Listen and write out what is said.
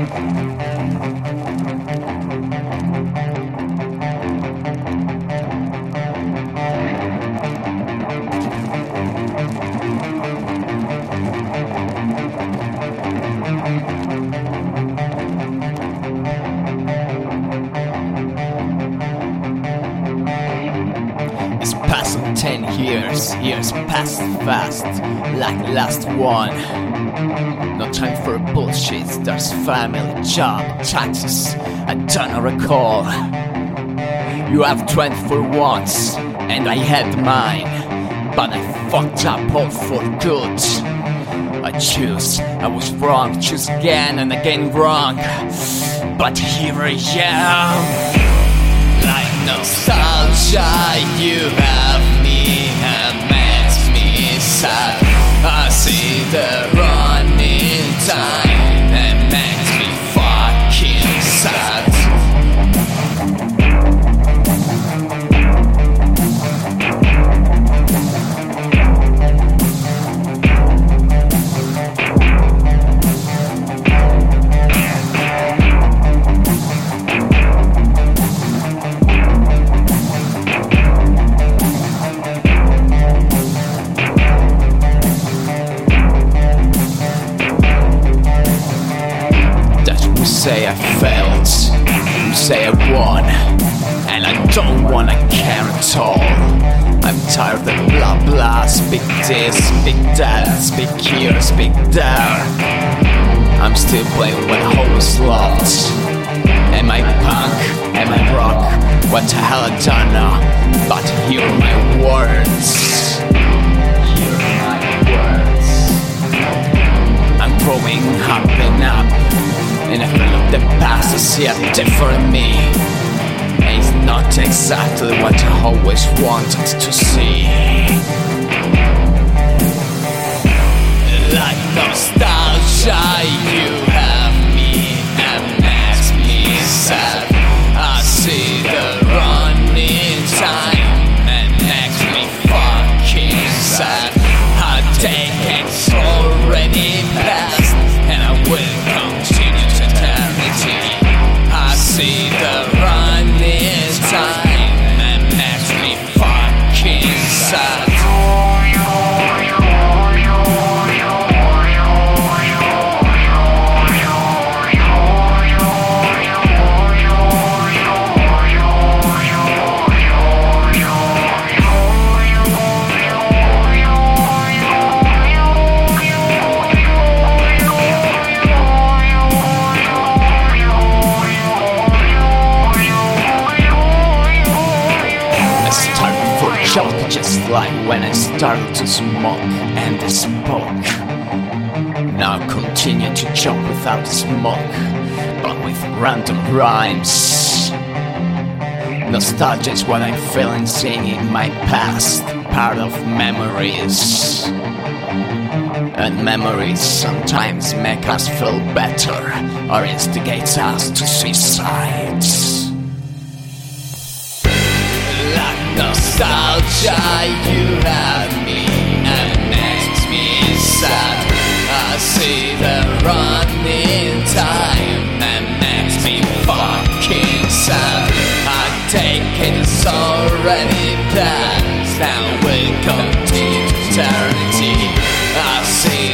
It's passing ten years, years passed fast, like last one. No time for bullshit, there's family, job, taxes, I don't recall. You have 20 for once, and I had mine, but I fucked up all for good. I choose, I was wrong, choose again and again wrong, but here I am like nostalgia. You have say I failed, you say I won, and I don't wanna care at all. I'm tired of the blah blah, speak this, speak that, speak here, speak there. I'm still playing what I always loved. Am I punk? Am I rock? What the hell I don't know, uh, but hear my words. Is different me. And It's not exactly what I always wanted to see. Like like when I started to smoke and I spoke. Now I continue to joke without smoke, but with random rhymes. Nostalgia is what I'm feeling, singing my past, part of memories. And memories sometimes make us feel better or instigate us to suicide. shy you have me and makes me sad. I see the running time and makes me fucking sad. I take it so already planned. Now we we'll come to eternity. I see.